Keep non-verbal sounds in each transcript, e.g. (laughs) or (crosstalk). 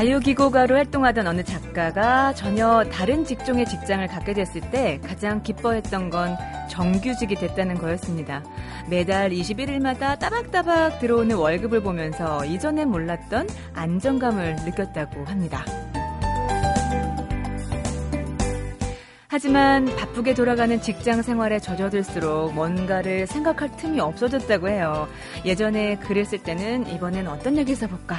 자유기고가로 활동하던 어느 작가가 전혀 다른 직종의 직장을 갖게 됐을 때 가장 기뻐했던 건 정규직이 됐다는 거였습니다. 매달 21일마다 따박따박 들어오는 월급을 보면서 이전엔 몰랐던 안정감을 느꼈다고 합니다. 하지만 바쁘게 돌아가는 직장 생활에 젖어들수록 뭔가를 생각할 틈이 없어졌다고 해요. 예전에 그랬을 때는 이번엔 어떤 얘기 써볼까?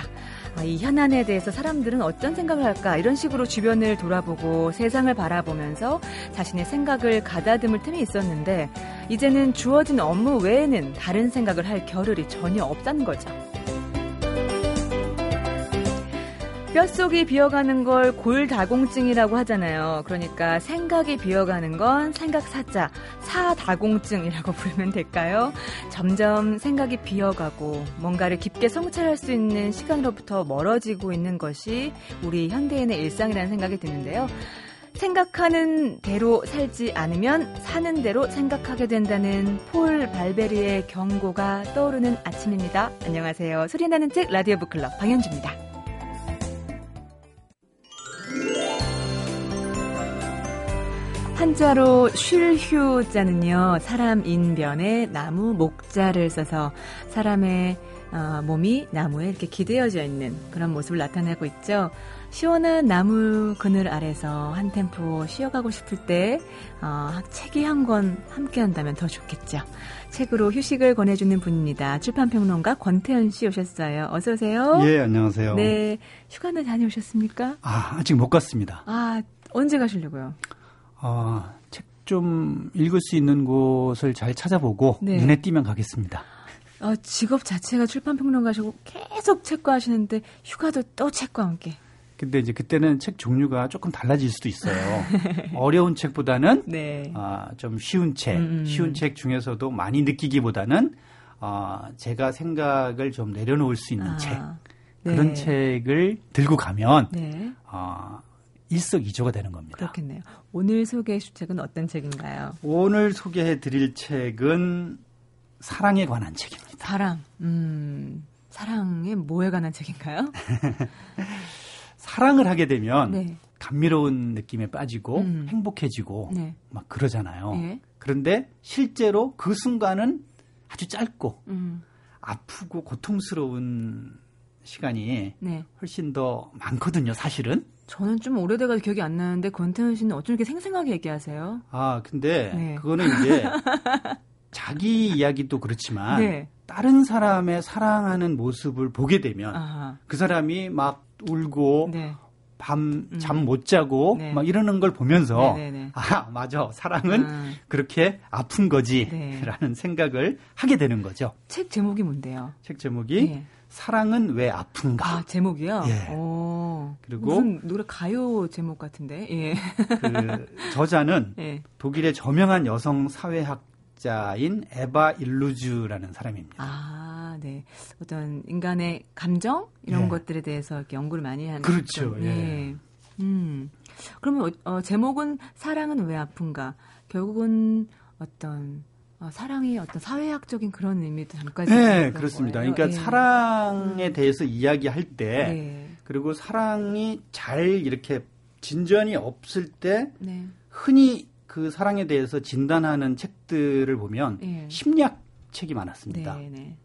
아, 이 현안에 대해서 사람들은 어떤 생각을 할까? 이런 식으로 주변을 돌아보고 세상을 바라보면서 자신의 생각을 가다듬을 틈이 있었는데 이제는 주어진 업무 외에는 다른 생각을 할 겨를이 전혀 없다는 거죠. 뼛속이 비어가는 걸 골다공증이라고 하잖아요. 그러니까 생각이 비어가는 건 생각 사자, 사다공증이라고 (laughs) 부르면 될까요? 점점 생각이 비어가고 뭔가를 깊게 성찰할 수 있는 시간으로부터 멀어지고 있는 것이 우리 현대인의 일상이라는 생각이 드는데요. 생각하는 대로 살지 않으면 사는 대로 생각하게 된다는 폴 발베리의 경고가 떠오르는 아침입니다. 안녕하세요. 소리나는 책 라디오 북클럽 방현주입니다. 한자로 쉴휴자는요, 사람 인변에 나무 목자를 써서 사람의 어, 몸이 나무에 이렇게 기대어져 있는 그런 모습을 나타내고 있죠. 시원한 나무 그늘 아래서 한 템포 쉬어가고 싶을 때 어, 책이 한 권 함께 한다면 더 좋겠죠. 책으로 휴식을 권해주는 분입니다. 출판평론가 권태현 씨 오셨어요. 어서 오세요. 예, 안녕하세요. 네, 휴가는 다녀오셨습니까? 아, 아직 못 갔습니다. 아, 언제 가시려고요? 어, 책좀 읽을 수 있는 곳을 잘 찾아보고 네. 눈에 띄면 가겠습니다. 어, 직업 자체가 출판 평론가시고 계속 책과 하시는데 휴가도 또 책과 함께. 근데 이제 그때는 책 종류가 조금 달라질 수도 있어요. (laughs) 어려운 책보다는 네. 어, 좀 쉬운 책, 음. 쉬운 책 중에서도 많이 느끼기보다는 어, 제가 생각을 좀 내려놓을 수 있는 아, 책 그런 네. 책을 들고 가면 네. 어, 일석이조가 되는 겁니다. 그렇겠네요. 오늘 소개해 줄 책은 어떤 책인가요? 오늘 소개해 드릴 책은 사랑에 관한 책입니다. 사랑. 음, 사랑에 뭐에 관한 책인가요? (laughs) 사랑을 하게 되면 네. 감미로운 느낌에 빠지고 음. 행복해지고 네. 막 그러잖아요. 네. 그런데 실제로 그 순간은 아주 짧고 음. 아프고 고통스러운 시간이 네. 훨씬 더 많거든요, 사실은. 저는 좀 오래돼가지고 기억이 안 나는데 권태현 씨는 어쩜 이렇게 생생하게 얘기하세요? 아, 근데 네. 그거는 이제 (laughs) 자기 이야기도 그렇지만 네. 다른 사람의 사랑하는 모습을 보게 되면 아하. 그 사람이 막 울고 네. 밤잠 못 음. 자고 네. 막 이러는 걸 보면서 네네네. 네, 네. 아 맞아 사랑은 아. 그렇게 아픈 거지라는 네. 생각을 하게 되는 거죠. 책 제목이 뭔데요? 책 제목이 네. 사랑은 왜 아픈가? 아, 제목이요? 예. 오, 그리고 무슨 노래 가요 제목 같은데. 예. 그 저자는 (laughs) 예. 독일의 저명한 여성 사회학자인 에바 일루즈라는 사람입니다. 아, 네. 어떤 인간의 감정 이런 예. 것들에 대해서 이렇게 연구를 많이 하는 그렇죠. 예. 예. 음. 그러면 어, 어, 제목은 사랑은 왜 아픈가? 결국은 어떤 어, 사랑이 어떤 사회학적인 그런 의미도 잠깐 네, 그렇습니다. 거예요. 그러니까 예. 사랑에 음. 대해서 이야기할 때 네. 그리고 사랑이 잘 이렇게 진전이 없을 때 네. 흔히 그 사랑에 대해서 진단하는 책들을 보면 네. 심리학 책이 많았습니다. 네, 네.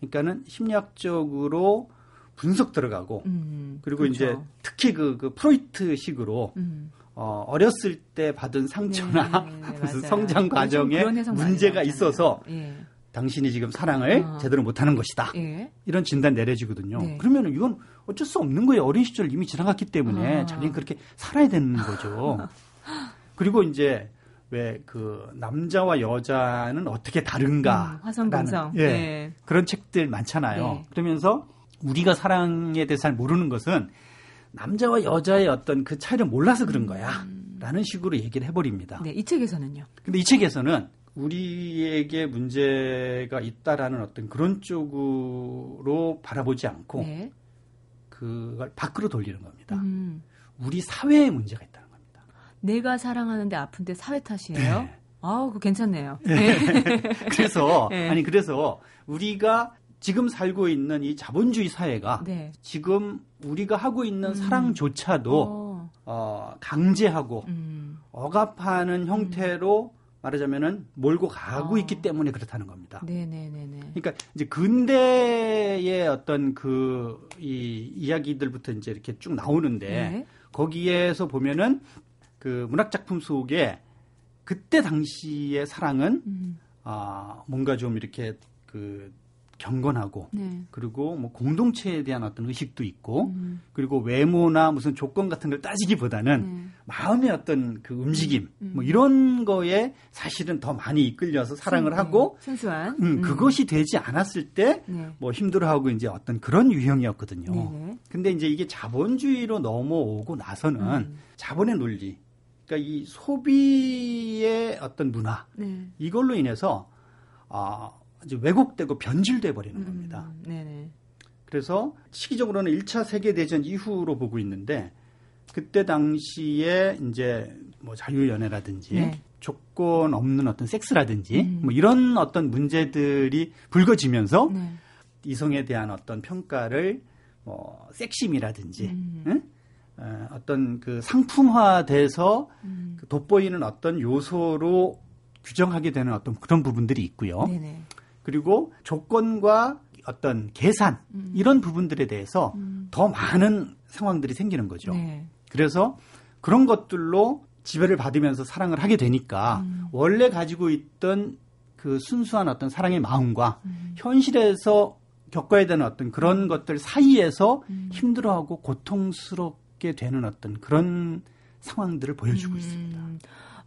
그러니까는 심리학적으로 분석 들어가고 음, 그리고 그렇죠. 이제 특히 그, 그 프로이트식으로 음. 어, 어렸을 때 받은 상처나 네, 네, (laughs) 무슨 성장 과정에 문제가 있어서 예. 당신이 지금 사랑을 어. 제대로 못하는 것이다. 예. 이런 진단 내려지거든요. 네. 그러면 이건 어쩔 수 없는 거예요. 어린 시절 이미 지나갔기 때문에 어. 자기는 그렇게 살아야 되는 거죠. (laughs) 그리고 이제 왜 그 남자와 여자는 어떻게 다른가? 음, 화성동성. 예, 네. 그런 책들 많잖아요. 네. 그러면서 우리가 사랑에 대해서 잘 모르는 것은 남자와 여자의 어떤 그 차이를 몰라서 그런 거야. 음. 라는 식으로 얘기를 해버립니다. 네, 이 책에서는요. 근데 이 책에서는 우리에게 문제가 있다라는 어떤 그런 쪽으로 바라보지 않고 네. 그걸 밖으로 돌리는 겁니다. 음. 우리 사회에 문제가 있다는 겁니다. 내가 사랑하는데 아픈데 사회 탓이에요? 네. 아우, 그 괜찮네요. 네. (laughs) 그래서 네. 아니 그래서 우리가 지금 살고 있는 이 자본주의 사회가 네. 지금 우리가 하고 있는 음. 사랑조차도 어. 어 강제하고 음. 억압하는 형태로 음. 말하자면은 몰고 가고 어. 있기 때문에 그렇다는 겁니다. 네네네네. 그러니까 이제 근대의 어떤 그 이 이야기들부터 이제 이렇게 쭉 나오는데 네. 거기에서 보면은 그 문학 작품 속에 그때 당시의 사랑은 음. 아 뭔가 좀 이렇게 그 경건하고 네. 그리고 뭐 공동체에 대한 어떤 의식도 있고 음. 그리고 외모나 무슨 조건 같은 걸 따지기보다는 네. 마음의 어떤 그 움직임 음. 뭐 이런 거에 사실은 더 많이 이끌려서 사랑을 네. 하고 순수한 음, 음, 그것이 되지 않았을 때뭐 네. 힘들어하고 이제 어떤 그런 유형이었거든요. 네, 네 근데 이제 이게 자본주의로 넘어오고 나서는 음. 자본의 논리 그러니까 이 소비의 어떤 문화 네. 이걸로 인해서 아 이제 왜곡되고 변질돼 버리는 음, 겁니다. 네네. 그래서 시기적으로는 1차 세계 대전 이후로 보고 있는데 그때 당시에 이제 뭐 자유 연애라든지 네. 조건 없는 어떤 섹스라든지 음. 뭐 이런 어떤 문제들이 불거지면서 네. 이성에 대한 어떤 평가를 뭐 섹심이라든지 음. 응? 어, 어떤 그 상품화돼서 음. 그 돋보이는 어떤 요소로 규정하게 되는 어떤 그런 부분들이 있고요. 네네. 그리고 조건과 어떤 계산 음. 이런 부분들에 대해서 음. 더 많은 상황들이 생기는 거죠. 네. 그래서 그런 것들로 지배를 받으면서 사랑을 하게 되니까 음. 원래 가지고 있던 그 순수한 어떤 사랑의 마음과 음. 현실에서 겪어야 되는 어떤 그런 음. 것들 사이에서 음. 힘들어하고 고통스럽게 되는 어떤 그런 상황들을 보여주고 있습니다.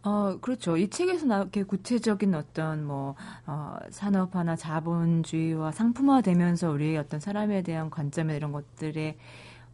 어, 그렇죠. 이 책에서 나게 구체적인 어떤 뭐, 어, 산업화나 자본주의와 상품화되면서 우리의 어떤 사람에 대한 관점에 이런 것들에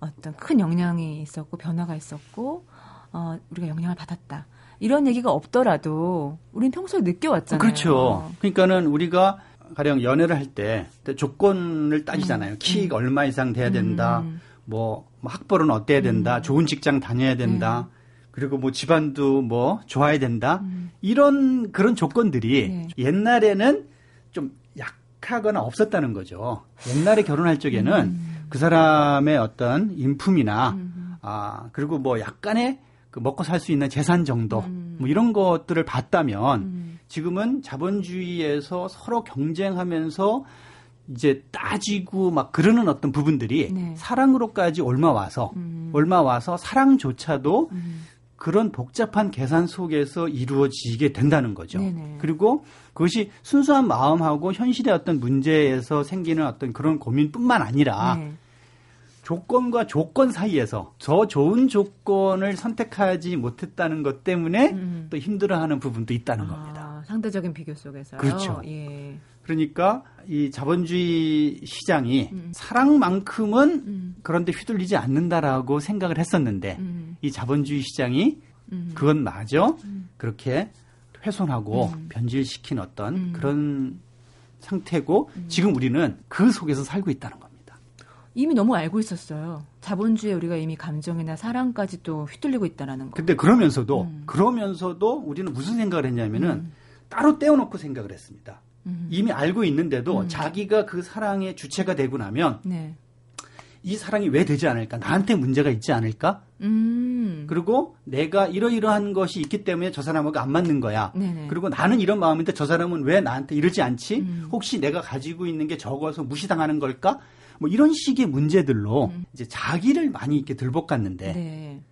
어떤 큰 영향이 있었고, 변화가 있었고, 어, 우리가 영향을 받았다. 이런 얘기가 없더라도 우린 평소에 느껴왔잖아요. 그렇죠. 그러니까는 우리가 가령 연애를 할 때 조건을 따지잖아요. 음, 키 음. 얼마 이상 돼야 된다. 음. 뭐, 뭐 학벌은 어때야 된다. 음. 좋은 직장 다녀야 된다. 네. 그리고 뭐 집안도 뭐 좋아야 된다. 음. 이런 그런 조건들이 네. 옛날에는 좀 약하거나 없었다는 거죠. 옛날에 결혼할 적에는 음. 그 사람의 어떤 인품이나 음. 아 그리고 뭐 약간의 그 먹고 살 수 있는 재산 정도 음. 뭐 이런 것들을 봤다면 음. 지금은 자본주의에서 서로 경쟁하면서 이제 따지고 막 그러는 어떤 부분들이 네. 사랑으로까지 올마 와서 음. 올마 와서 사랑조차도 음. 그런 복잡한 계산 속에서 이루어지게 된다는 거죠. 네네. 그리고 그것이 순수한 마음하고 현실의 어떤 문제에서 생기는 어떤 그런 고민뿐만 아니라 네. 조건과 조건 사이에서 더 좋은 조건을 선택하지 못했다는 것 때문에 음. 또 힘들어하는 부분도 있다는 아, 겁니다. 상대적인 비교 속에서 그렇죠. 예. 그러니까 이 자본주의 시장이 음. 사랑만큼은 음. 그런데 휘둘리지 않는다라고 생각을 했었는데 음. 이 자본주의 시장이 음. 그건 맞아 음. 그렇게 훼손하고 음. 변질시킨 어떤 그런 상태고 지금 우리는 그 속에서 살고 있다는 겁니다. 이미 너무 알고 있었어요. 자본주의에 우리가 이미 감정이나 사랑까지 또 휘둘리고 있다라는 거. 근데 그러면서도 그러면서도 우리는 무슨 생각을 했냐면은 따로 떼어놓고 생각을 했습니다. 음. 이미 알고 있는데도 음. 자기가 그 사랑의 주체가 되고 나면 네. 이 사랑이 왜 되지 않을까? 나한테 문제가 있지 않을까? 음. 그리고 내가 이러이러한 것이 있기 때문에 저 사람하고 안 맞는 거야. 네네. 그리고 나는 이런 마음인데 저 사람은 왜 나한테 이러지 않지? 음. 혹시 내가 가지고 있는 게 적어서 무시당하는 걸까? 뭐 이런 식의 문제들로 음. 이제 자기를 많이 이렇게 들볶았는데 네.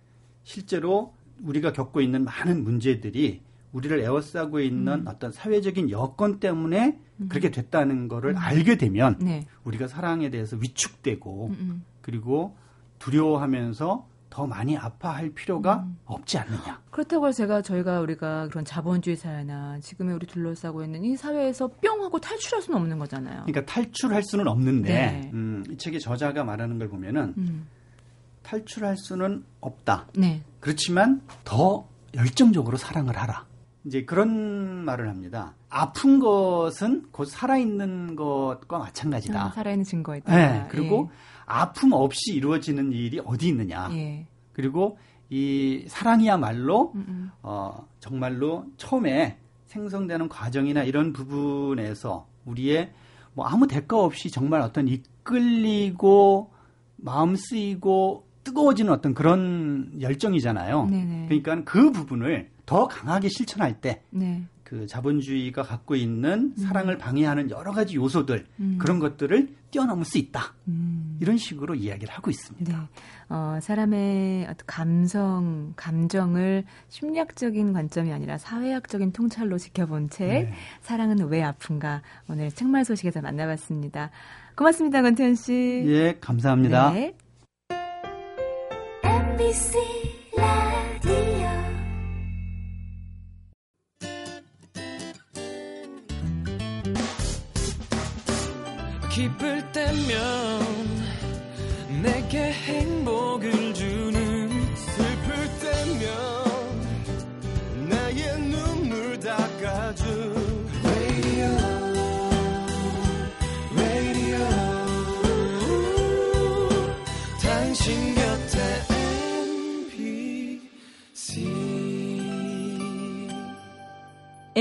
실제로 우리가 겪고 있는 많은 문제들이 우리를 에워싸고 있는 음. 어떤 사회적인 여건 때문에 음. 그렇게 됐다는 거를 음. 알게 되면 네. 우리가 사랑에 대해서 위축되고 음, 음. 그리고 두려워하면서 더 많이 아파할 필요가 음. 없지 않느냐. 그렇다고 해서 제가 저희가 우리가 그런 자본주의 사회나 지금의 우리 둘러싸고 있는 이 사회에서 뿅 하고 탈출할 수는 없는 거잖아요. 그러니까 탈출할 수는 없는데 네. 음, 이 책의 저자가 말하는 걸 보면은 음. 탈출할 수는 없다. 네. 그렇지만 더 열정적으로 사랑을 하라. 이제 그런 말을 합니다. 아픈 것은 곧 살아있는 것과 마찬가지다. 아, 살아있는 증거이다. 네. 그리고 예. 아픔 없이 이루어지는 일이 어디 있느냐. 예. 그리고 이 사랑이야말로 음음. 음. 어, 정말로 처음에 생성되는 과정이나 이런 부분에서 우리의 뭐 아무 대가 없이 정말 어떤 이끌리고 마음 쓰이고 뜨거워지는 어떤 그런 열정이잖아요. 네네. 그러니까 그 부분을 더 강하게 실천할 때 네. 그 자본주의가 갖고 있는 음. 사랑을 방해하는 여러 가지 요소들 음. 그런 것들을 뛰어넘을 수 있다. 음. 이런 식으로 이야기를 하고 있습니다. 네. 어, 사람의 어떤 감성, 감정을 심리학적인 관점이 아니라 사회학적인 통찰로 지켜본 책 네. 사랑은 왜 아픈가 오늘 책말 소식에서 만나봤습니다. 고맙습니다, 권태현 씨. 예, 감사합니다. 네. 기쁠 때면 내게 행복을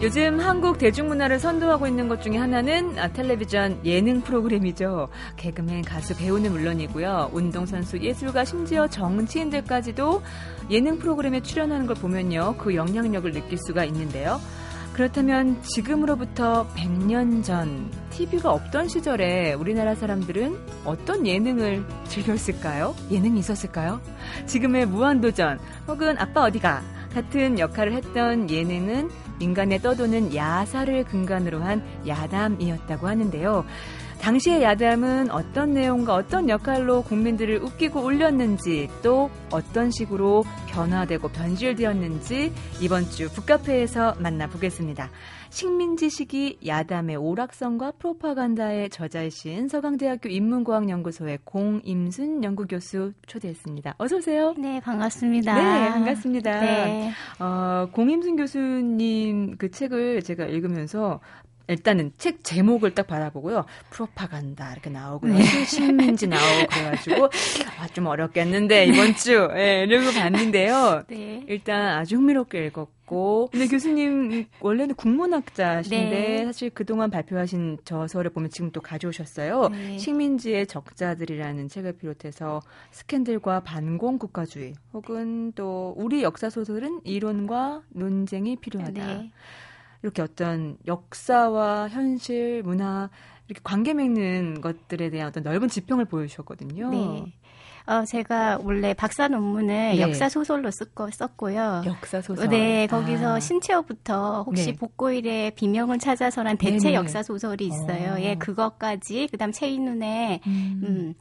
요즘 한국 대중문화를 선도하고 있는 것 중에 하나는 아, 텔레비전 예능 프로그램이죠. 개그맨, 가수, 배우는 물론이고요. 운동선수, 예술가, 심지어 정치인들까지도 예능 프로그램에 출연하는 걸 보면요. 그 영향력을 느낄 수가 있는데요. 그렇다면 지금으로부터 100년 전 TV가 없던 시절에 우리나라 사람들은 어떤 예능을 즐겼을까요? 예능이 있었을까요? 지금의 무한도전 혹은 아빠 어디가 같은 역할을 했던 예능은 인간의 떠도는 야사를 근간으로 한 야담이었다고 하는데요. 당시의 야담은 어떤 내용과 어떤 역할로 국민들을 웃기고 울렸는지 또 어떤 식으로 변화되고 변질되었는지 이번 주 북카페에서 만나보겠습니다. 식민지 시기 야담의 오락성과 프로파간다의 저자이신 서강대학교 인문과학연구소의 공임순 연구교수 초대했습니다. 어서 오세요. 네, 반갑습니다. 네, 반갑습니다. 네. 어, 공임순 교수님 그 책을 제가 읽으면서 일단은 책 제목을 딱 받아보고요. 프로파간다 이렇게 나오고요. 네. 식민지 나오고 그래가지고 아, 좀 어렵겠는데 이번 주 예, 이러고 봤는데요. 네. 일단 아주 흥미롭게 읽었고 근데 교수님 원래는 국문학자신데 네. 사실 그동안 발표하신 저서를 보면 지금 또 가져오셨어요. 네. 식민지의 적자들이라는 책을 비롯해서 스캔들과 반공 국가주의 혹은 또 우리 역사 소설은 이론과 논쟁이 필요하다. 네. 이렇게 어떤 역사와 현실, 문화 이렇게 관계 맺는 것들에 대한 어떤 넓은 지평을 보여주셨거든요. 네. 어, 제가 원래 박사 논문을 네. 역사 소설로 쓰고 썼고요. 역사 소설. 네, 거기서 아. 신체호부터 혹시 네. 복고일의 비명을 찾아서란 대체 네네. 역사 소설이 있어요. 어. 예, 그것까지 그다음 체인눈의 음. 음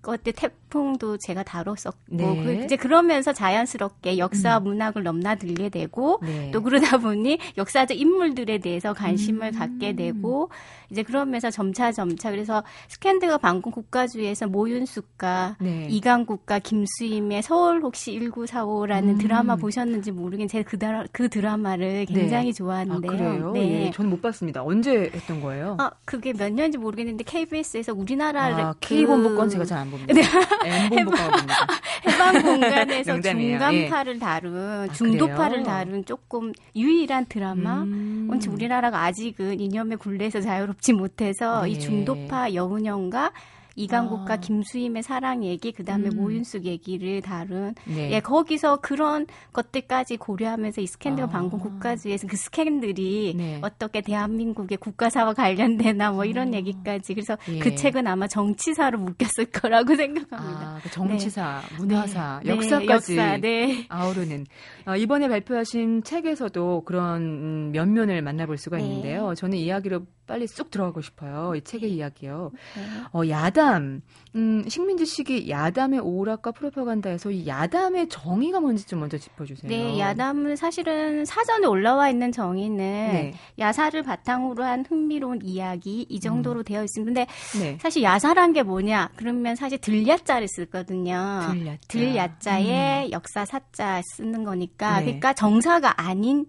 그때 태풍도 제가 다뤘었고 네. 그 이제 그러면서 자연스럽게 역사 음. 문학을 넘나들게 되고 네. 또 그러다 보니 역사적 인물들에 대해서 관심을 음. 갖게 되고 이제 그러면서 점차 점차 그래서 스캔드가 방금 국가주의에서 모윤숙과 네. 이강국과 김수임의 서울 혹시 1945라는 음. 드라마 보셨는지 모르겠는데 제가 그, 드라, 그 드라마를 네. 굉장히 좋아하는데요. 아, 그래요? 네. 예, 저는 못 봤습니다. 언제 했던 거예요? 아, 그게 몇 년인지 모르겠는데 KBS에서 우리나라를 아, K본부권 제가 잘안 봅니다. 네. (laughs) 봅니다. 해방 공간에서 중간파를 예. 다룬 아, 중도파를 다룬 조금 유일한 드라마. 음. 우리나라가 아직은 이념의 굴레에서 자유롭 접지 못해서 네. 이 중도파 여운형과 이강국과 아. 김수임의 사랑 얘기, 그 다음에 음. 모윤숙 얘기를 다룬, 네. 예, 거기서 그런 것들까지 고려하면서 이 스캔들 아. 방공 국가주의에서 그 스캔들이 네. 어떻게 대한민국의 국가사와 관련되나 뭐 이런 아. 얘기까지. 그래서 예. 그 책은 아마 정치사로 묶였을 거라고 (laughs) 생각합니다. 아, 그 정치사, 네. 문화사, 네. 역사까지 역사, 네. 아우르는. 어, 이번에 발표하신 책에서도 그런 음, 면면을 만나볼 수가 네. 있는데요. 저는 이야기를 빨리 쑥 들어가고 싶어요. 이 책의 이야기요. 어, 야당 야담, 음, 식민지 시기 야담의 오락과 프로파간다에서 이 야담의 정의가 뭔지 좀 먼저 짚어주세요. 네, 야담은 사실은 사전에 올라와 있는 정의는 네. 야사를 바탕으로 한 흥미로운 이야기 이 정도로 음. 되어 있습니다. 근데 네. 사실 야사란 게 뭐냐? 그러면 사실 들야자를 쓰거든요. 들야자. 들야자에 음. 역사 사자 쓰는 거니까 네. 그러니까 정사가 아닌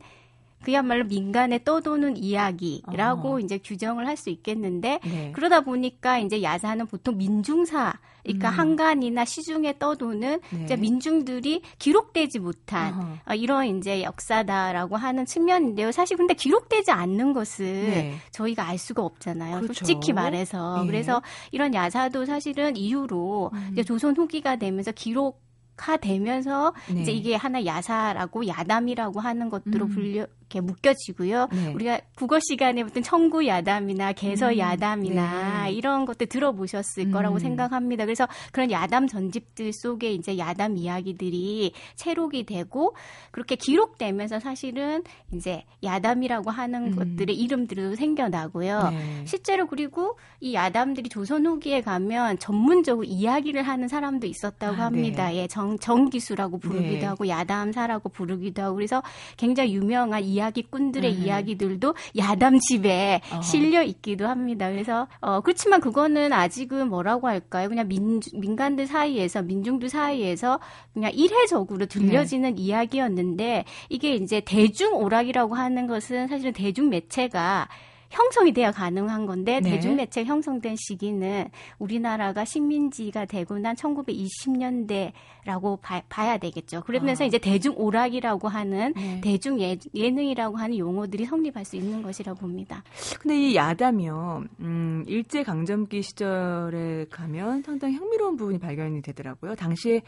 그야말로 민간에 떠도는 이야기라고 어. 이제 규정을 할 수 있겠는데 네. 그러다 보니까 이제 야사는 보통 민중사 그러니까 음. 한간이나 시중에 떠도는 네. 민중들이 기록되지 못한 어, 이런 이제 역사다라고 하는 측면인데요. 사실 근데 기록되지 않는 것을 네. 저희가 알 수가 없잖아요. 그렇죠. 솔직히 말해서. 예. 그래서 이런 야사도 사실은 이후로 음. 이제 조선 후기가 되면서 기록 화 되면서 네. 이제 이게 하나 야사라고 야담이라고 하는 것들로 음. 불려 이렇게 묶여지고요. 네. 우리가 국어 시간에 어떤 청구 야담이나 개서 음. 야담이나 네. 이런 것들 들어보셨을 음. 거라고 생각합니다. 그래서 그런 야담 전집들 속에 이제 야담 이야기들이 채록이 되고 그렇게 기록되면서 사실은 이제 야담이라고 하는 음. 것들의 이름들도 생겨나고요. 네. 실제로 그리고 이 야담들이 조선 후기에 가면 전문적으로 이야기를 하는 사람도 있었다고 아, 합니다. 네. 예, 정, 정기수라고 부르기도 네. 하고 야담사라고 부르기도 하고 그래서 굉장히 유명한 이 이야기꾼들의 음. 이야기들도 야담집에 어. 실려 있기도 합니다. 그래서 어 그렇지만 그거는 아직은 뭐라고 할까요? 그냥 민 민간들 사이에서 민중들 사이에서 그냥 일회적으로 들려지는 네. 이야기였는데 이게 이제 대중 오락이라고 하는 것은 사실은 대중 매체가 형성이 돼야 가능한 건데 네. 대중매체 형성된 시기는 우리나라가 식민지가 되고 난 1920년대라고 봐, 야 되겠죠. 그러면서 아. 이제 대중 오락이라고 하는 네. 대중 예, 예능이라고 하는 용어들이 성립할 수 있는 것이라고 봅니다. 근데 이 야담이요. 음, 일제 강점기 시절에 가면 상당히 흥미로운 부분이 발견이 되더라고요. 당시에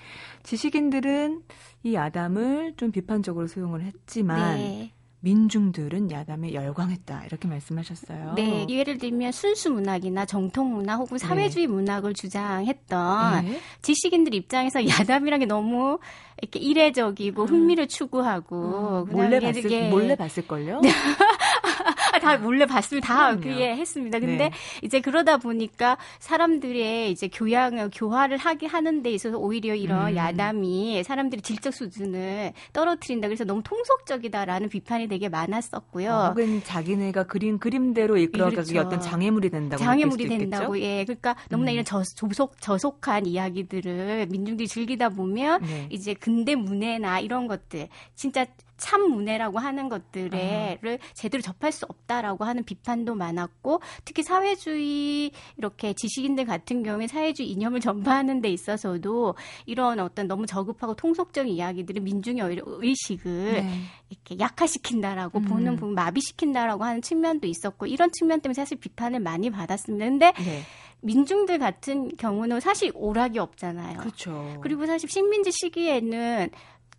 지식인들은 이 야담을 좀 비판적으로 수용을 했지만 네. 민중들은 야담에 열광했다 이렇게 말씀하셨어요. 네, 예를 들면 순수 문학이나 정통 문학 혹은 네. 사회주의 네. 문학을 주장했던 네. 지식인들 입장에서 (laughs) 야담이라는 게 너무 이렇게 이례적이고 음. 흥미를 추구하고 음, 몰래 봤을 몰래 봤을 걸요. (laughs) (laughs) 아, 다 몰래 봤으면 다 그게 했습니다. 근데 네. 이제 그러다 보니까 사람들의 이제 교양을 교화를 하게 하는 데 있어서 오히려 이런 음. 야담이 사람들의 질적 수준을 떨어뜨린다. 그래서 너무 통속적이다라는 비판이 되게 많았었고요. 어, 혹은 자기네가 그린 그림대로 이끌어가기 그렇죠. 어떤 장애물이 된다고 장애물이 된다고 예. 그러니까 너무나 음. 이런 저, 저속 저속한 이야기들을 민중들이 즐기다 보면 네. 이제 근대 문해나 이런 것들 진짜 참 문해라고 하는 것들을 아. 제대로 접할 수 없다 라고 하는 비판도 많았고 특히 사회주의 이렇게 지식인들 같은 경우에 사회주의 이념을 (laughs) 전파하는 데 있어서도 이런 어떤 너무 저급하고 통속적인 이야기들이 민중의 의식을 네. 이렇게 약화시킨다라고 음. 보는 부분 마비시킨다라고 하는 측면도 있었고 이런 측면 때문에 사실 비판을 많이 받았습니다. 근데 네. 민중들 같은 경우는 사실 오락이 없잖아요. 그렇죠. 그리고 사실 식민지 시기에는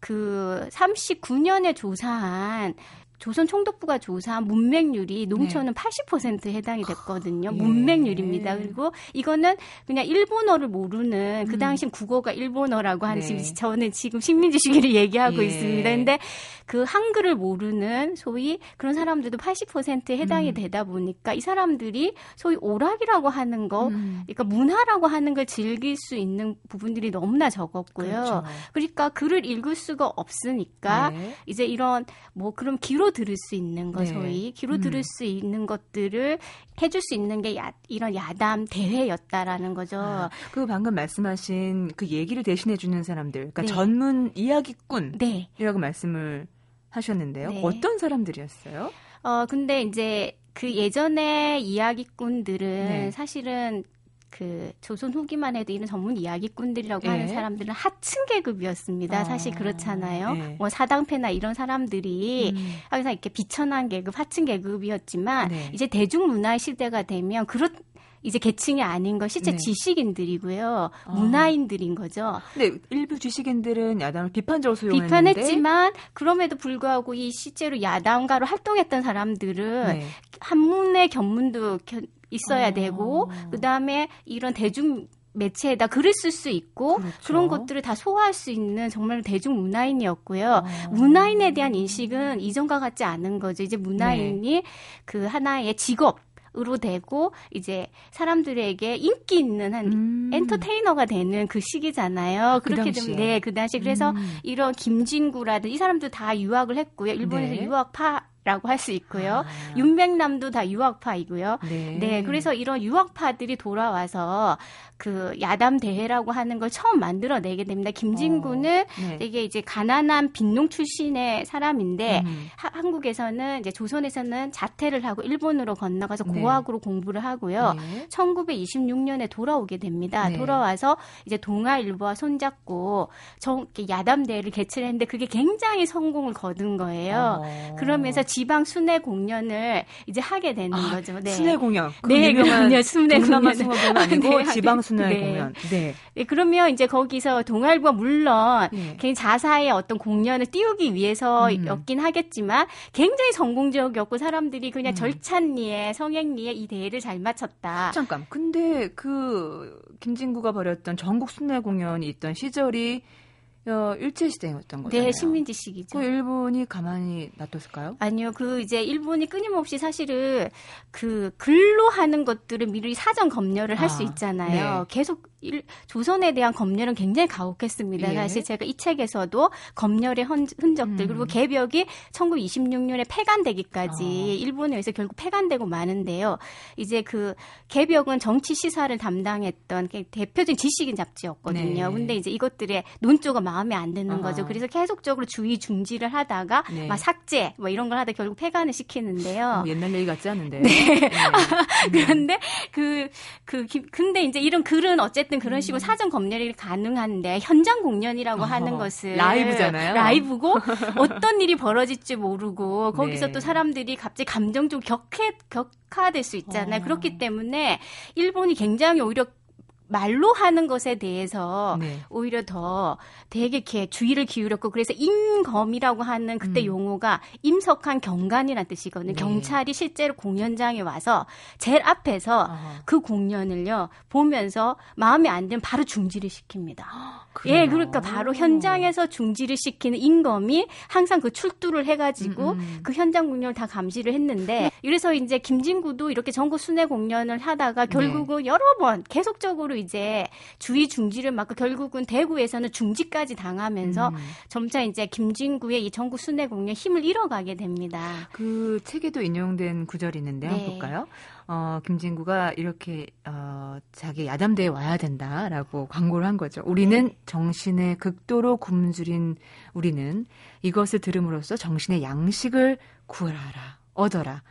그 39년에 조사한 조선 총독부가 조사한 문맹률이 농촌은 네. 80% 해당이 됐거든요. 아, 예. 문맹률입니다. 그리고 이거는 그냥 일본어를 모르는 그 음. 당시 국어가 일본어라고 하는 네. 저는 지금 식민지 시기를 얘기하고 예. 있습니다. 근데 그 한글을 모르는 소위 그런 사람들도 80%에 해당이 음. 되다 보니까 이 사람들이 소위 오락이라고 하는 거, 음. 그러니까 문화라고 하는 걸 즐길 수 있는 부분들이 너무나 적었고요. 그렇죠. 그러니까 글을 읽을 수가 없으니까 네. 이제 이런 뭐 그럼 기로 들을 수 있는 것, 네. 소위 귀로 음. 들을 수 있는 것들을 해줄 수 있는 게 야, 이런 야담 대회였다라는 거죠. 아, 그 방금 말씀하신 그 얘기를 대신해 주는 사람들, 그러니까 네. 전문 이야기꾼이라고 네. 말씀을 하셨는데요. 네. 어떤 사람들이었어요? 어 근데 이제 그 예전에 이야기꾼들은 네. 사실은 그 조선 후기만 해도 이런 전문 이야기꾼들이라고 네. 하는 사람들은 하층 계급이었습니다. 아, 사실 그렇잖아요. 네. 뭐 사당패나 이런 사람들이 음. 항상 이렇게 비천한 계급, 하층 계급이었지만 네. 이제 대중문화 시대가 되면 그런 이제 계층이 아닌 건 실제 네. 지식인들이고요. 아. 문화인들인 거죠. 근데 일부 지식인들은 야당을 비판적으로 수용했는데 비판했지만 그럼에도 불구하고 이 실제로 야당가로 활동했던 사람들은 네. 한문의 견문도 있어야 어. 되고 그다음에 이런 대중 매체에다 글을 쓸 수 있고 그렇죠. 그런 것들을 다 소화할 수 있는 정말 대중 문화인이었고요. 어. 문화인에 대한 인식은 이전과 같지 않은 거죠. 이제 문화인이 네. 그 하나의 직업 으로 되고 이제 사람들에게 인기 있는 한 음. 엔터테이너가 되는 그 시기잖아요. 그 그렇게 되면 네, 그 당시 그래서 음. 이런 김진구라든 이 사람들 다 유학을 했고요. 일본에서 네. 유학 파 라고 할 수 있고요. 아. 윤백남도 다 유학파이고요. 네. 네. 그래서 이런 유학파들이 돌아와서 그 야담 대회라고 하는 걸 처음 만들어내게 됩니다. 김진구는 어, 네. 되게 이제 가난한 빈농 출신의 사람인데 음. 하, 한국에서는 이제 조선에서는 자퇴를 하고 일본으로 건너가서 네. 고학으로 공부를 하고요. 네. 1926년에 돌아오게 됩니다. 네. 돌아와서 이제 동아일보와 손잡고 정, 야담 대회를 개최를 했는데 그게 굉장히 성공을 거둔 거예요. 어. 그러면서 지방 순회 공연을 이제 하게 되는 아, 거죠. 네. 순회 공연. 네, 유명한 순회 공연. 아니고 (laughs) 네, 지방 순회 순회 네. 공연. 네. 네. 그러면 이제 거기서 동아일보가 물론 네. 개인 자사의 어떤 공연을 띄우기 위해서였긴 음. 하겠지만 굉장히 성공적이었고 사람들이 그냥 음. 절찬리에 성행리에 이 대회를 잘 마쳤다. 잠깐. 근데 그 김진구가 벌였던 전국 순회 공연이 있던 시절이 어, 일제 시대였던 거죠. 네, 식민지 시기죠. 그 일본이 가만히 놔뒀을까요? 아니요, 그 이제 일본이 끊임없이 사실은 그 글로 하는 것들을 미리 사전 검열을 할수 아, 있잖아요. 네. 계속 일, 조선에 대한 검열은 굉장히 가혹했습니다. 예. 사실 제가 이 책에서도 검열의 흔적들 음. 그리고 개벽이 1926년에 폐간되기까지 어. 일본에 의해서 결국 폐간되고 마는데요. 이제 그 개벽은 정치 시사를 담당했던 대표적인 지식인 잡지였거든요. 네. 근데 이제 이것들의 논조가 마음에 안 드는 어. 거죠. 그래서 계속적으로 주의 중지를 하다가 네. 막 삭제 뭐 이런 걸 하다 결국 폐간을 시키는데요. 어, 옛날 얘기 같지 않은데. 네. 네. (laughs) 그런데 그, 그, 근데 이제 이런 글은 어쨌든 그런 식으로 음. 사전 검열이 가능한데 현장 공연이라고 어허, 하는 것은 라이브잖아요. 라이브고 (laughs) 어떤 일이 벌어질지 모르고 거기서 네. 또 사람들이 갑자기 감정적 격해 격화될 수 있잖아요. 어. 그렇기 때문에 일본이 굉장히 오히려 말로 하는 것에 대해서 네. 오히려 더 되게 이렇게 주의를 기울였고 그래서 임검이라고 하는 그때 음. 용어가 임석한 경관이라는 뜻이거든요. 네. 경찰이 실제로 공연장에 와서 제일 앞에서 어허. 그 공연을요 보면서 마음에 안 들면 바로 중지를 시킵니다. 예, 그러니까 바로 현장에서 중지를 시키는 임검이 항상 그 출두를 해가지고 음, 음. 그 현장 공연을 다 감시를 했는데 그래서 이제 김진구도 이렇게 전국 순회 공연을 하다가 결국은 네. 여러 번 계속적으로 이제 주의 중지를 맞고 결국은 대구에서는 중지까지 당하면서 음. 점차 이제 김진구의 이 전국 순회 공연 힘을 잃어가게 됩니다. 그 책에도 인용된 구절이 있는데 네. 한번 볼까요? 어, 김진구가 이렇게 어, 자기 야담대에 와야 된다라고 광고를 한 거죠. 우리는 네. 정신에 극도로 굶주린 우리는 이것을 들음으로써 정신의 양식을 구하라, 얻어라.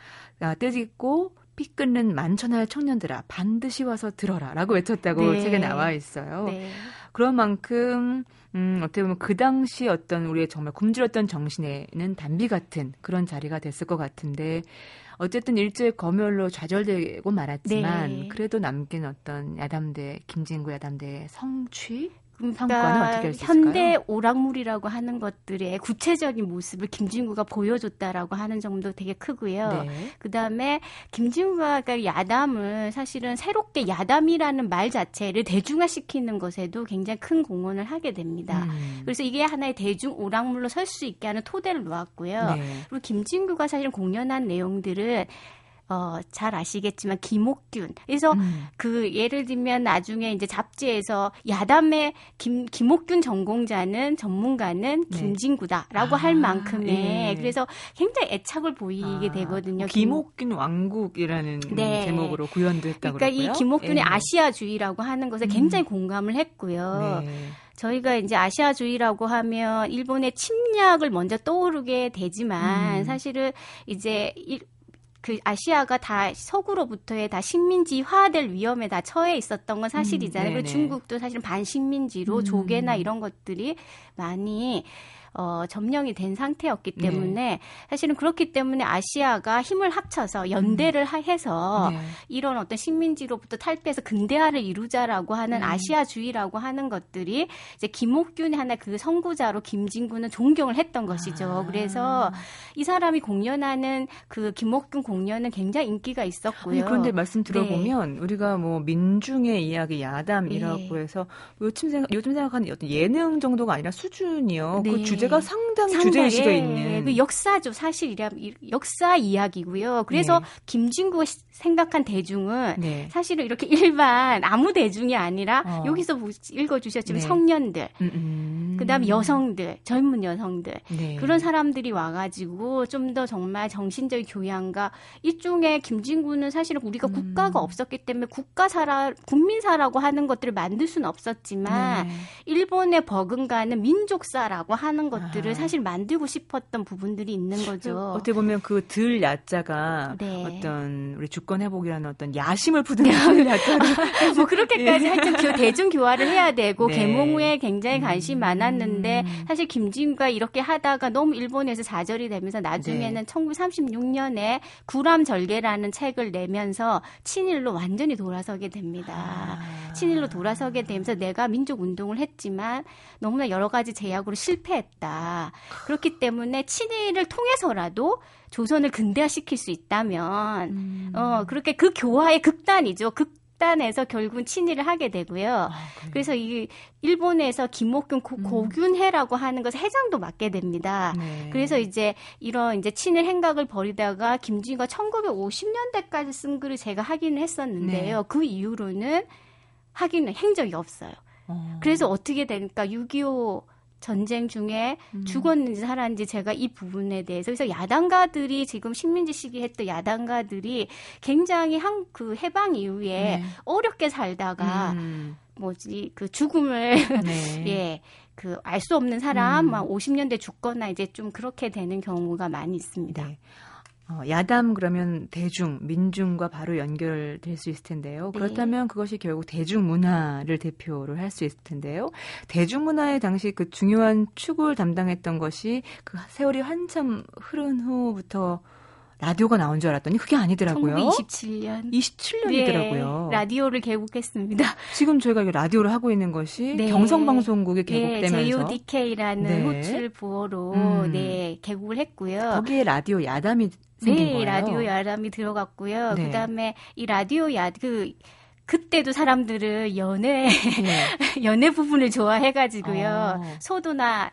아, 뜻있고 피 끊는 만천하의 청년들아 반드시 와서 들어라 라고 외쳤다고 네. 책에 나와 있어요. 네. 그런 만큼 음, 어떻게 보면 그 당시 어떤 우리의 정말 굶주렸던 정신에는 단비 같은 그런 자리가 됐을 것 같은데 어쨌든 일제 검열로 좌절되고 말았지만 네. 그래도 남긴 어떤 야담대 김진구 야담대의 성취 그러니까 현대 오락물이라고 하는 것들의 구체적인 모습을 김진구가 보여줬다라고 하는 점도 되게 크고요. 네. 그다음에 김진구가 그러니까 야담을 사실은 새롭게 야담이라는 말 자체를 대중화시키는 것에도 굉장히 큰 공헌을 하게 됩니다. 음. 그래서 이게 하나의 대중 오락물로 설 수 있게 하는 토대를 놓았고요. 네. 그리고 김진구가 사실은 공연한 내용들은 어, 잘 아시겠지만 김옥균. 그래서 음. 그 예를 들면 나중에 이제 잡지에서 야담의 김 김옥균 전공자는 전문가는 네. 김진구다라고 아, 할 만큼의 네. 그래서 굉장히 애착을 보이게 아, 되거든요. 김옥균 왕국이라는 네. 제목으로 구현도 했다고 그러니까 그러고요? 이 김옥균의 네. 아시아주의라고 하는 것에 음. 굉장히 음. 공감을 했고요. 네. 저희가 이제 아시아주의라고 하면 일본의 침략을 먼저 떠오르게 되지만 음. 사실은 이제 그 아시아가 다 서구로부터의 다 식민지화될 위험에 다 처해 있었던 건 사실이잖아요. 음, 그리고 중국도 사실은 반식민지로 음. 조개나 이런 것들이 많이 어, 점령이 된 상태였기 네. 때문에 네. 사실은 그렇기 때문에 아시아가 힘을 합쳐서 연대를 음. 해서 네. 이런 어떤 식민지로부터 탈피해서 근대화를 이루자라고 하는 음. 아시아주의라고 하는 것들이 이제 김옥균의 하나 그 선구자로 김진구는 존경을 했던 것이죠. 아. 그래서 이 사람이 공연하는 그 김옥균 공연은 굉장히 인기가 있었고요. 아니, 그런데 말씀 들어보면 네. 우리가 뭐 민중의 이야기 야담이라고 네. 해서 요즘 생각 요즘 생각하는 어떤 예능 정도가 아니라 수준이요. 그 네. 그 주제가 네. 상당히 주제 의식이 있는. 그 역사죠. 사실이라 역사 이야기고요. 그래서 네. 김진구가 생각한 대중은 네. 사실은 이렇게 일반 아무 대중이 아니라 어. 여기서 읽어 주셨지만 네. 청년들, 음, 음. 그다음 여성들, 젊은 여성들 네. 그런 사람들이 와가지고 좀 더 정말 정신적 교양과 일종의 김진구는 사실은 우리가 음. 국가가 없었기 때문에 국가사라 국민사라고 하는 것들을 만들 수는 없었지만 네. 일본의 버금가는 민족사라고 하는 것들을 아. 사실 만들고 싶었던 부분들이 있는 거죠. 어떻게 보면 그 들 야자가 네. 어떤 우리 주권 회복이라는 어떤 야심을 부드는 (laughs) 야자를 (laughs) 뭐 그렇게까지 (laughs) 예. 하여튼 교, 대중 교화를 해야 되고 네. 개몽 후에 굉장히 관심 음. 많았는데 사실 김진과 이렇게 하다가 너무 일본에서 좌절이 되면서 나중에는 네. 1936년에 구람 절개라는 책을 내면서 친일로 완전히 돌아서게 됩니다. 아. 친일로 돌아서게 되면서 내가 민족 운동을 했지만 너무나 여러 가지 제약으로 실패했다. 그렇기 때문에 친일을 통해서라도 조선을 근대화시킬 수 있다면 음. 어 그렇게 그 교화의 극단이죠. 극 단에서 결국은 친일을 하게 되고요. 아, 그래서 이 일본에서 김옥균 고, 음. 고균해라고 하는 것을 회장도 맡게 됩니다. 네. 그래서 이제 이런 이제 친일 행각을 벌이다가 김진희가 1950년대까지 쓴 글을 제가 확인을 했었는데요. 네. 그 이후로는 확인을 한 적이 없어요. 어. 그래서 어떻게 되니까 6.25 전쟁 중에 음. 죽었는지 살았는지 제가 이 부분에 대해서 그래서 야당가들이 지금 식민지 시기 했던 야당가들이 굉장히 한 그 해방 이후에 네. 어렵게 살다가 음. 뭐지 그 죽음을 네. (laughs) 예. 그 알 수 없는 사람 음. 막 50년대 죽거나 이제 좀 그렇게 되는 경우가 많이 있습니다. 네. 어, 야담 그러면 대중, 민중과 바로 연결될 수 있을 텐데요. 네. 그렇다면 그것이 결국 대중문화를 대표로 할수 있을 텐데요. 대중문화의 당시 그 중요한 축을 담당했던 것이 그 세월이 한참 흐른 후부터 라디오가 나온 줄 알았더니 그게 아니더라고요. 1927년. 27년이더라고요. 네, 라디오를 개국했습니다. 지금 저희가 라디오를 하고 있는 것이 네. 경성방송국에 네, 개국되면서 네, JODK라는 네. 호출 부호로 음. 네, 개국을 했고요. 거기에 라디오 야담이 네, 거예요. 라디오 야담이 들어갔고요. 네. 그다음에 이 라디오 야그 그때도 사람들은 연애 네. (laughs) 연애 부분을 좋아해가지고 요. 어. 소도나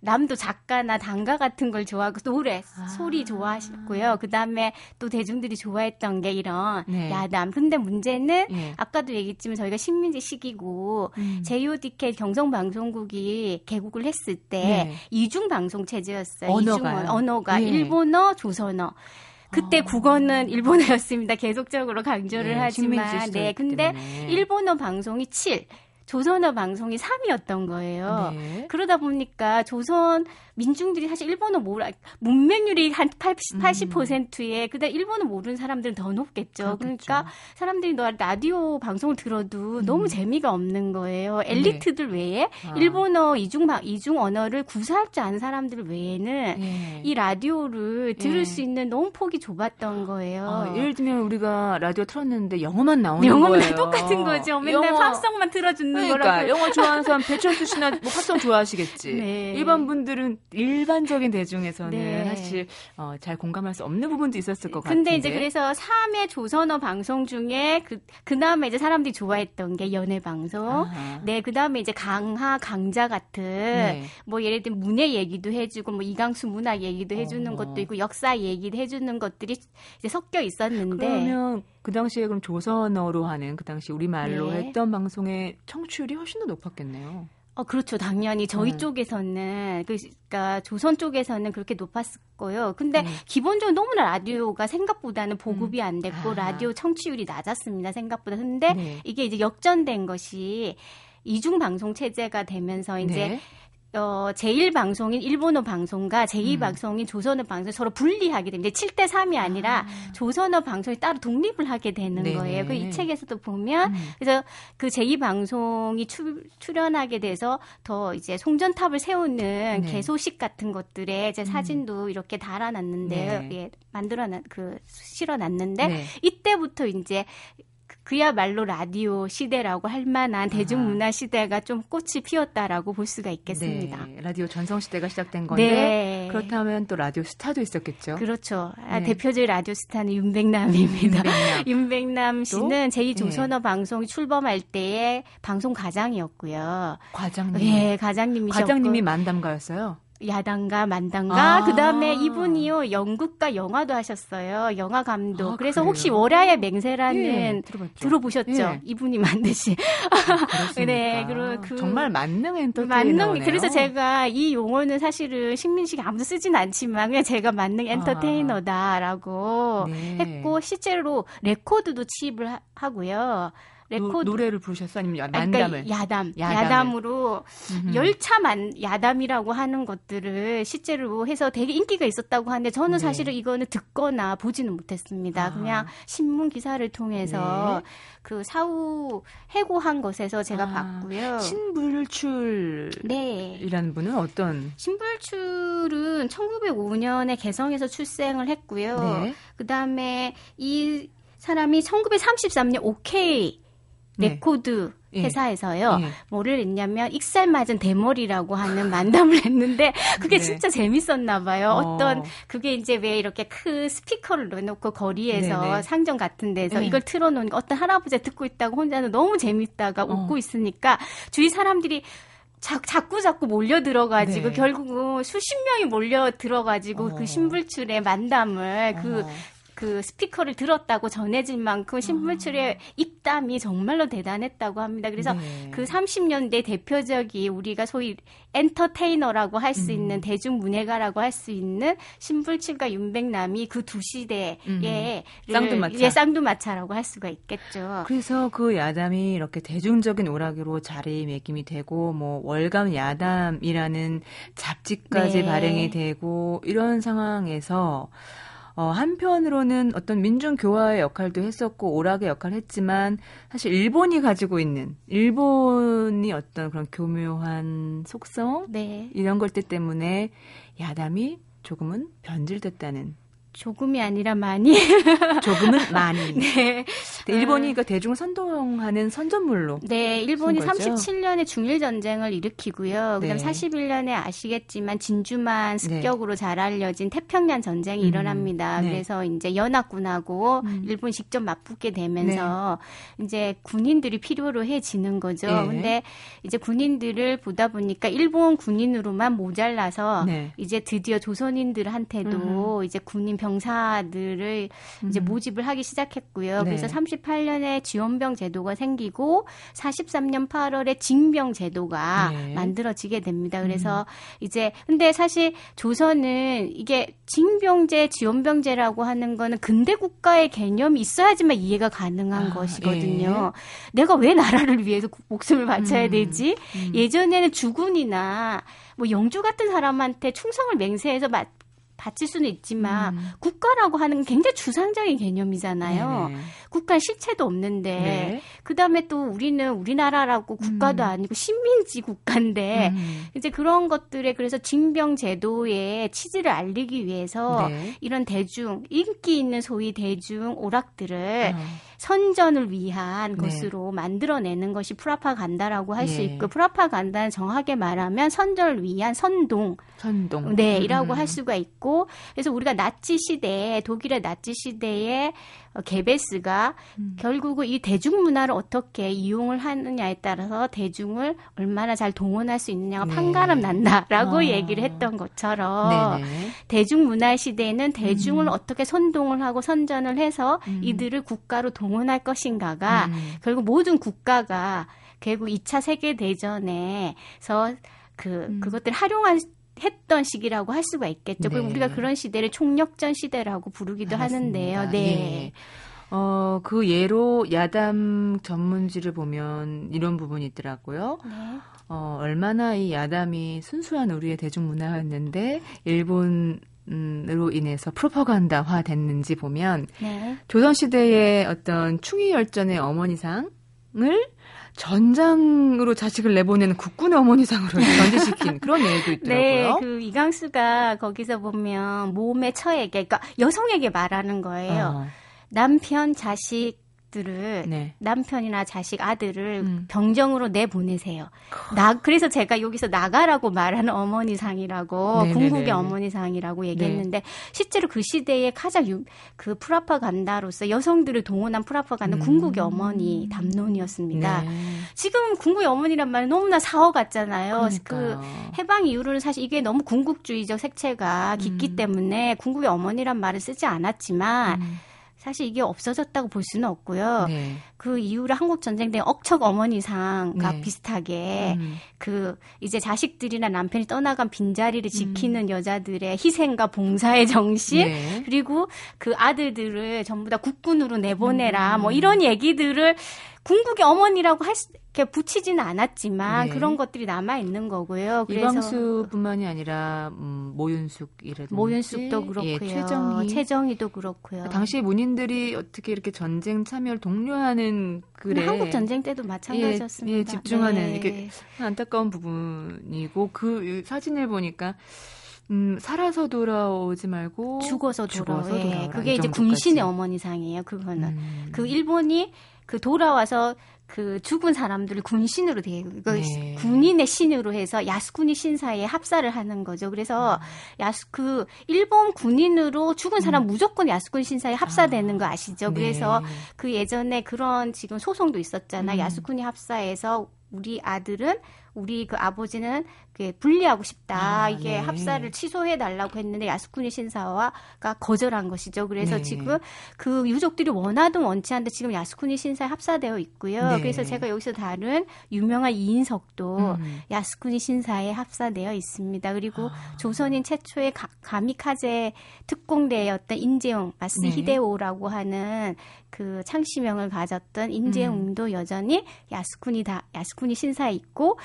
남도 작가나 단가 같은 걸 좋아하고 노래, 아. 소리 좋아하셨고요. 그 다음에 또 대중들이 좋아했던 게 이런 네. 야담. 근데 문제는 네. 아까도 얘기했지만 저희가 식민지 시기고 음. JODK 경성방송국이 개국을 했을 때 네. 이중 방송 체제였어요. 언어가 이중 언어가 네. 일본어, 조선어. 그때 어. 국어는 일본어였습니다. 계속적으로 강조를 네, 하지만 네 근데 때문에. 일본어 방송이 7 조선어 방송이 3위였던 거예요. 네. 그러다 보니까 조선 민중들이 사실 일본어 모르 문맹률이 한 80, 80%에 음. 그다음 일본어 모르는 사람들은 더 높겠죠. 그렇겠죠. 그러니까 사람들이 너 라디오 방송을 들어도 음. 너무 재미가 없는 거예요. 네. 엘리트들 네. 외에 아. 일본어 이중 이중 언어를 구사할 줄 아는 사람들 외에는 네. 이 라디오를 들을 네. 수 있는 너무 폭이 좁았던 거예요. 아, 예를 들면 우리가 라디오 틀었는데 영어만 나오는 영어만 거예요. 똑같은 거죠. 맨날 영어. 팝송만 틀어주는 그러니까, 거라고. 영어 좋아하는 사람 배철수 씨나 뭐 팝송 좋아하시겠지. (laughs) 네. 일반 분들은 일반적인 대중에서는 네. 사실 어, 잘 공감할 수 없는 부분도 있었을 것 같은데. 근데 이제 그래서 3회 조선어 방송 중에 그 그 다음에 이제 사람들이 좋아했던 게 연애 방송. 아하. 네, 그 다음에 이제 강하 강자 같은 네. 뭐 예를 들면 문예 얘기도 해 주고 뭐 이강수 문화 얘기도 해 주는 어. 것도 있고 역사 얘기도 해 주는 것들이 이제 섞여 있었는데 그러면 그 당시에 그럼 조선어로 하는 그 당시 우리말로 네. 했던 방송의 청취율이 훨씬 더 높았겠네요. 어, 그렇죠. 당연히 저희 네. 쪽에서는 그, 그러니까 조선 쪽에서는 그렇게 높았을 거예요. 근데 네. 기본적으로 너무나 라디오가 생각보다는 보급이 음. 안 됐고 아. 라디오 청취율이 낮았습니다. 생각보다. 근데 네. 이게 이제 역전된 것이 이중 방송 체제가 되면서 이제 네. 어, 제1방송인 일본어 방송과 제2방송인 음. 조선어 방송이 서로 분리하게 됩니다. 7대 3이 아니라 아. 조선어 방송이 따로 독립을 하게 되는 네네. 거예요. 그 이 책에서도 보면 음. 그래서 그 제2방송이 출, 출연하게 돼서 더 이제 송전탑을 세우는 네. 개소식 같은 것들에 제 음. 사진도 이렇게 달아놨는데요. 네. 예, 만들어놨 그 실어놨는데 네. 이때부터 이제 그야말로 라디오 시대라고 할 만한 대중문화 시대가 좀 꽃이 피었다라고 볼 수가 있겠습니다. 네, 라디오 전성 시대가 시작된 건데 네. 그렇다면 또 라디오 스타도 있었겠죠. 그렇죠. 아, 네. 대표적인 라디오 스타는 윤백남입니다. 윤백남, (laughs) 윤백남 씨는 제2조선어 네. 방송이 출범할 때의 방송 과장이었고요. 과장님. 네, 과장님이셨고 과장님이 만담가였어요. 야담가 만담가 아~ 그다음에 이분이요 연극과 영화도 하셨어요 영화 감독 아, 그래서 그래요? 혹시 월야의 맹세라는 예, 들어보셨죠 예. 이분이 만드신 아, (laughs) 네 그리고 그 정말 만능 엔터테이너 만능 그래서 제가 이 용어는 사실은 식민 시기 아무도 쓰진 않지만 그냥 제가 만능 아. 엔터테이너다라고 네. 했고 실제로 레코드도 취입을 하, 하고요. 레코드 노 래를 부르셨어 아니면 만담을 그러니까 야담 야담을. 으로 열차 만 야담이라고 하는 것들을 실제로 해서 되게 인기가 있었다고 하는데 저는 네. 사실은 이거는 듣거나 보지는 못했습니다. 아. 그냥 신문 기사를 통해서 네. 그 사후 해고한 것에서 제가 아. 봤고요. 신불출이라는 네. 분은 어떤 신불출은 1905년에 개성에서 출생을 했고요. 네. 그다음에 이 사람이 1933년 오케이 네. 레코드 예. 회사에서요. 예. 뭐를 했냐면 익살 맞은 대머리라고 하는 (laughs) 만담을 했는데 그게 네. 진짜 재밌었나 봐요. 어. 떤 그게 이제 왜 이렇게 큰 스피커를 넣어놓고 거리에서 네네. 네. 상점 같은 데서 네. 이걸 틀어 놓은 어떤 할아버지가 듣고 있다고 혼자는 너무 재밌다가 어. 웃고 있으니까 주위 사람들이 자, 자꾸 자꾸 몰려 들어가지고 네. 결국은 수십 명이 몰려 들어가지고 그 어. 그 신불출의 만담을 그 어. 그 스피커를 들었다고 전해질 만큼 신물출의 아. 입담이 정말로 대단했다고 합니다. 그래서 네. 그 30년대 대표적인 우리가 소위 엔터테이너라고 할수 음. 있는 대중문예가라고 할 수 있는 신불출과 윤백남이 그 두 시대에 음. 쌍두마차. 예, 쌍두마차라고 할 수가 있겠죠. 그래서 그 야담이 이렇게 대중적인 오락으로 자리매김이 되고 뭐 월간 야담이라는 잡지까지 네. 발행이 되고 이런 상황에서 어, 한편으로는 어떤 민중 교화의 역할도 했었고 오락의 역할을 했지만 사실 일본이 가지고 있는 일본이 어떤 그런 교묘한 속성 네. 이런 것들 때문에 야담이 조금은 변질됐다는 조금이 아니라 많이. (laughs) 조금은 많이. (laughs) 네. 일본이 그 대중을 선동하는 선전물로. 네, 일본이 37년에 중일 전쟁을 일으키고요. 그다음 네. 41년에 아시겠지만 진주만 네. 습격으로 네. 잘 알려진 태평양 전쟁이 음. 일어납니다. 네. 그래서 이제 연합군하고 음. 일본 직접 맞붙게 되면서 네. 이제 군인들이 필요로 해지는 거죠. 네. 근데 이제 군인들을 보다 보니까 일본 군인으로만 모자라서 네. 이제 드디어 조선인들한테도 음. 이제 군인 병 병사들을 음. 이제 모집을 하기 시작했고요. 네. 그래서 38년에 지원병 제도가 생기고 43년 8월에 징병 제도가 네. 만들어지게 됩니다. 그래서 음. 이제 근데 사실 조선은 이게 징병제, 지원병제라고 하는 거는 근대 국가의 개념이 있어야지만 이해가 가능한 아, 것이거든요. 예. 내가 왜 나라를 위해서 목숨을 바쳐야 음. 되지? 음. 예전에는 주군이나 뭐 영주 같은 사람한테 충성을 맹세해서 바칠 수는 있지만 음. 국가라고 하는 굉장히 주상적인 개념이잖아요. 네네. 국가 실체도 없는데 네. 그다음에 또 우리는 우리나라라고 국가도 음. 아니고 식민지 국가인데 음. 이제 그런 것들에 그래서 징병 제도의 취지를 알리기 위해서 네. 이런 대중 인기 있는 소위 대중 오락들을 어. 선전을 위한 네. 것으로 만들어내는 것이 프라파간다라고 할수 예. 있고 프라파간다는 정확하게 말하면 선전을 위한 선동, 선동, 네이라고 음. 할 수가 있고 그래서 우리가 나치 시대 독일의 나치 시대에 어, 게베스가 음. 결국은 이 대중문화를 어떻게 이용을 하느냐에 따라서 대중을 얼마나 잘 동원할 수 있느냐가 네. 판가름 난다라고 아. 얘기를 했던 것처럼 네네. 대중문화 시대에는 대중을 음. 어떻게 선동을 하고 선전을 해서 음. 이들을 국가로 동 원할 것인가가 음. 결국 모든 국가가 결국 2차 세계 대전에서 그 음. 그것들 활용할 했던 시기라고 할 수가 있겠죠. 네. 그리고 우리가 그런 시대를 총력전 시대라고 부르기도 알았습니다. 하는데요. 네. 네. 어, 그 예로 야담 전문지를 보면 이런 부분이 있더라고요. 네. 어, 얼마나 이 야담이 순수한 우리의 대중문화였는데 일본 으로 인해서 프로파간다화 됐는지 보면 네. 조선 시대의 어떤 충의 열전의 어머니상을 전장으로 자식을 내보내는 국군의 어머니상으로 (laughs) 전제시킨 그런 예도 있더라고요. 네, 그 이강수가 거기서 보면 몸의 처에게, 그러니까 여성에게 말하는 거예요. 어. 남편, 자식, 자식들을 네. 남편이나 자식 아들을 음. 병정으로 내 보내세요. 나 그래서 제가 여기서 나가라고 말하는 어머니상이라고 네네네. 궁극의 어머니상이라고 얘기했는데 네. 실제로 그 시대에 가장 유, 그 프라파간다로서 여성들을 동원한 프라파간다 음. 궁극의 어머니 담론이었습니다. 네. 지금 궁극의 어머니란 말은 너무나 사어 같잖아요. 그러니까요. 그 해방 이후로는 사실 이게 너무 궁극주의적 색채가 깊기 음. 때문에 궁극의 어머니란 말을 쓰지 않았지만. 음. 사실 이게 없어졌다고 볼 수는 없고요. 네. 그 이후로 한국 전쟁 때 억척 어머니상과 네. 비슷하게 음. 그 이제 자식들이나 남편이 떠나간 빈자리를 지키는 음. 여자들의 희생과 봉사의 정신 네. 그리고 그 아들들을 전부 다 국군으로 내보내라 음. 뭐 이런 얘기들을 궁극의 어머니라고 할 수, 이렇게 붙이지는 않았지만 네. 그런 것들이 남아 있는 거고요. 이광수뿐만이 아니라 음, 모윤숙이라든지 모윤숙도 그렇고요. 예, 최정희, 최정희도 그렇고요. 당시 문인들이 어떻게 이렇게 전쟁 참여를 독려하는 그래 한국 전쟁 때도 마찬가지였습니다. 예, 예 집중하는 네. 이게 안타까운 부분이고 그 사진을 보니까 음, 살아서 돌아오지 말고 죽어서 돌아오. 죽어서 예, 그게 이제 군신의 어머니상이에요. 그거는 음. 그 일본이 그 돌아와서 그 죽은 사람들을 군신으로 돼 이거 네. 군인의 신으로 해서 야스쿠니 신사에 합사를 하는 거죠. 그래서 음. 야스 그 일본 군인으로 죽은 사람 음. 무조건 야스쿠니 신사에 합사되는 아. 거 아시죠? 네. 그래서 그 예전에 그런 지금 소송도 있었잖아. 음. 야스쿠니 합사에서 우리 아들은 우리 그 아버지는 그 분리하고 싶다. 아, 이게 네. 합사를 취소해 달라고 했는데 야스쿠니 신사와가 거절한 것이죠. 그래서 네. 지금 그 유족들이 원하든 원치 않든 지금 야스쿠니 신사에 합사되어 있고요. 네. 그래서 제가 여기서 다른 유명한 이인석도 음. 야스쿠니 신사에 합사되어 있습니다. 그리고 아. 조선인 최초의 가, 가미카제 특공대였던 인재용 마스 네. 히데오라고 하는 그 창시명을 가졌던 인재용도 음. 여전히 야스쿠니 다 야스쿠니 신사에 있고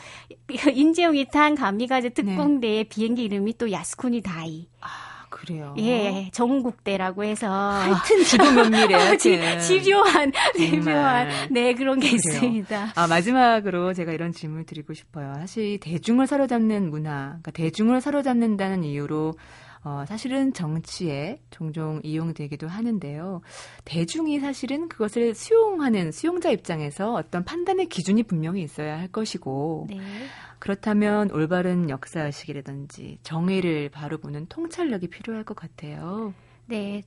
(laughs) 인재용이 탄 가미가제 네. 특공대의 네. 비행기 이름이 또 야스쿠니 다이. 아. 그래요. 예, 정국대라고 해서 하여튼 지도 면밀해요. (laughs) 집요한, 집요한, 네 그런 게 그래요. 있습니다. 아 마지막으로 제가 이런 질문을 드리고 싶어요. 사실 대중을 사로잡는 문화, 그러니까 대중을 사로잡는다는 이유로 어, 사실은 정치에 종종 이용되기도 하는데요. 대중이 사실은 그것을 수용하는 수용자 입장에서 어떤 판단의 기준이 분명히 있어야 할 것이고, 네. 그렇다면 올바른 역사의식이라든지 정의를 바로 보는 통찰력이 필요할 것 같아요. 네.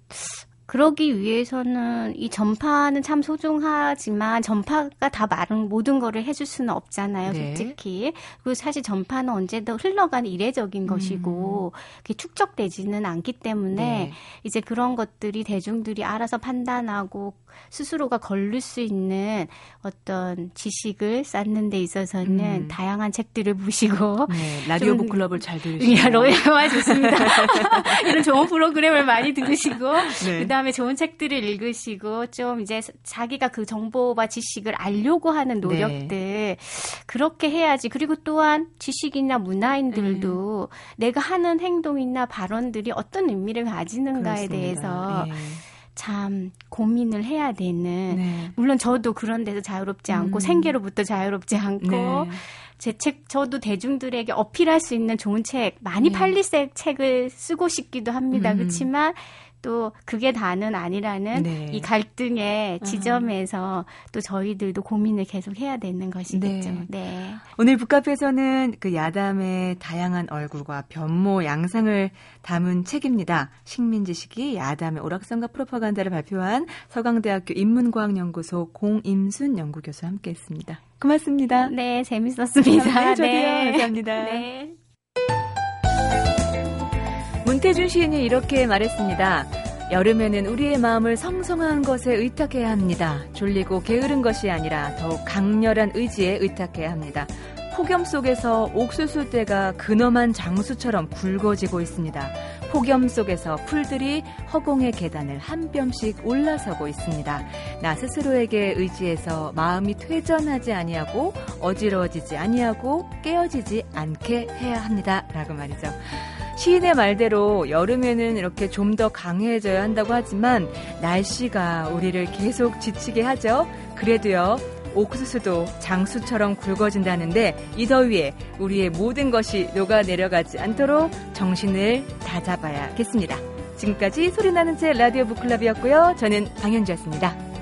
그러기 위해서는 이 전파는 참 소중하지만 전파가 다 말은 모든 거를 해줄 수는 없잖아요, 네. 솔직히. 그리고 사실 전파는 언제도 흘러가는 이례적인 음. 것이고 그게 축적되지는 않기 때문에 네. 이제 그런 것들이 대중들이 알아서 판단하고 스스로가 걸릴 수 있는 어떤 지식을 쌓는 데 있어서는 음. 다양한 책들을 보시고 네, 라디오 북클럽을 잘 들으시고 로얄 좋습니다. (laughs) 이런 좋은 프로그램을 많이 들으시고 네. 그다음 에 좋은 책들을 읽으시고 좀 이제 자기가 그 정보와 지식을 알려고 하는 노력들 네. 그렇게 해야지. 그리고 또한 지식이나 문화인들도 음. 내가 하는 행동이나 발언들이 어떤 의미를 가지는가에 그렇습니다. 대해서 네. 참 고민을 해야 되는 네. 물론 저도 그런 데서 자유롭지 않고 음. 생계로부터 자유롭지 않고 네. 제책 저도 대중들에게 어필할 수 있는 좋은 책 많이 네. 팔릴 책을 쓰고 싶기도 합니다. 음. 그렇지만 또 그게 다는 아니라는 네. 이 갈등의 아. 지점에서 아. 또 저희들도 고민을 계속 해야 되는 것이겠죠. 네. 네. 오늘 북카페에서는 그 야담의 다양한 얼굴과 변모 양상을 담은 책입니다. 식민지식이 야담의 오락성과 프로파간다를 발표한 서강대학교 인문과학연구소 공임순 연구교수와 함께했습니다. 고맙습니다. 네, 재밌었습니다. (laughs) 네, 저도요. 네. 감사합니다. 네. 문태준 시인이 이렇게 말했습니다. 여름에는 우리의 마음을 성성한 것에 의탁해야 합니다. 졸리고 게으른 것이 아니라 더욱 강렬한 의지에 의탁해야 합니다. 폭염 속에서 옥수수대가 근엄한 장수처럼 굵어지고 있습니다. 폭염 속에서 풀들이 허공의 계단을 한 뼘씩 올라서고 있습니다. 나 스스로에게 의지해서 마음이 퇴전하지 아니하고 어지러워지지 아니하고 깨어지지 않게 해야 합니다. 라고 말이죠. 시인의 말대로 여름에는 이렇게 좀 더 강해져야 한다고 하지만 날씨가 우리를 계속 지치게 하죠. 그래도요. 옥수수도 장수처럼 굵어진다는데 이 더위에 우리의 모든 것이 녹아 내려가지 않도록 정신을 다잡아야겠습니다. 지금까지 소리나는 책 라디오 북클럽이었고요. 저는 방현주였습니다.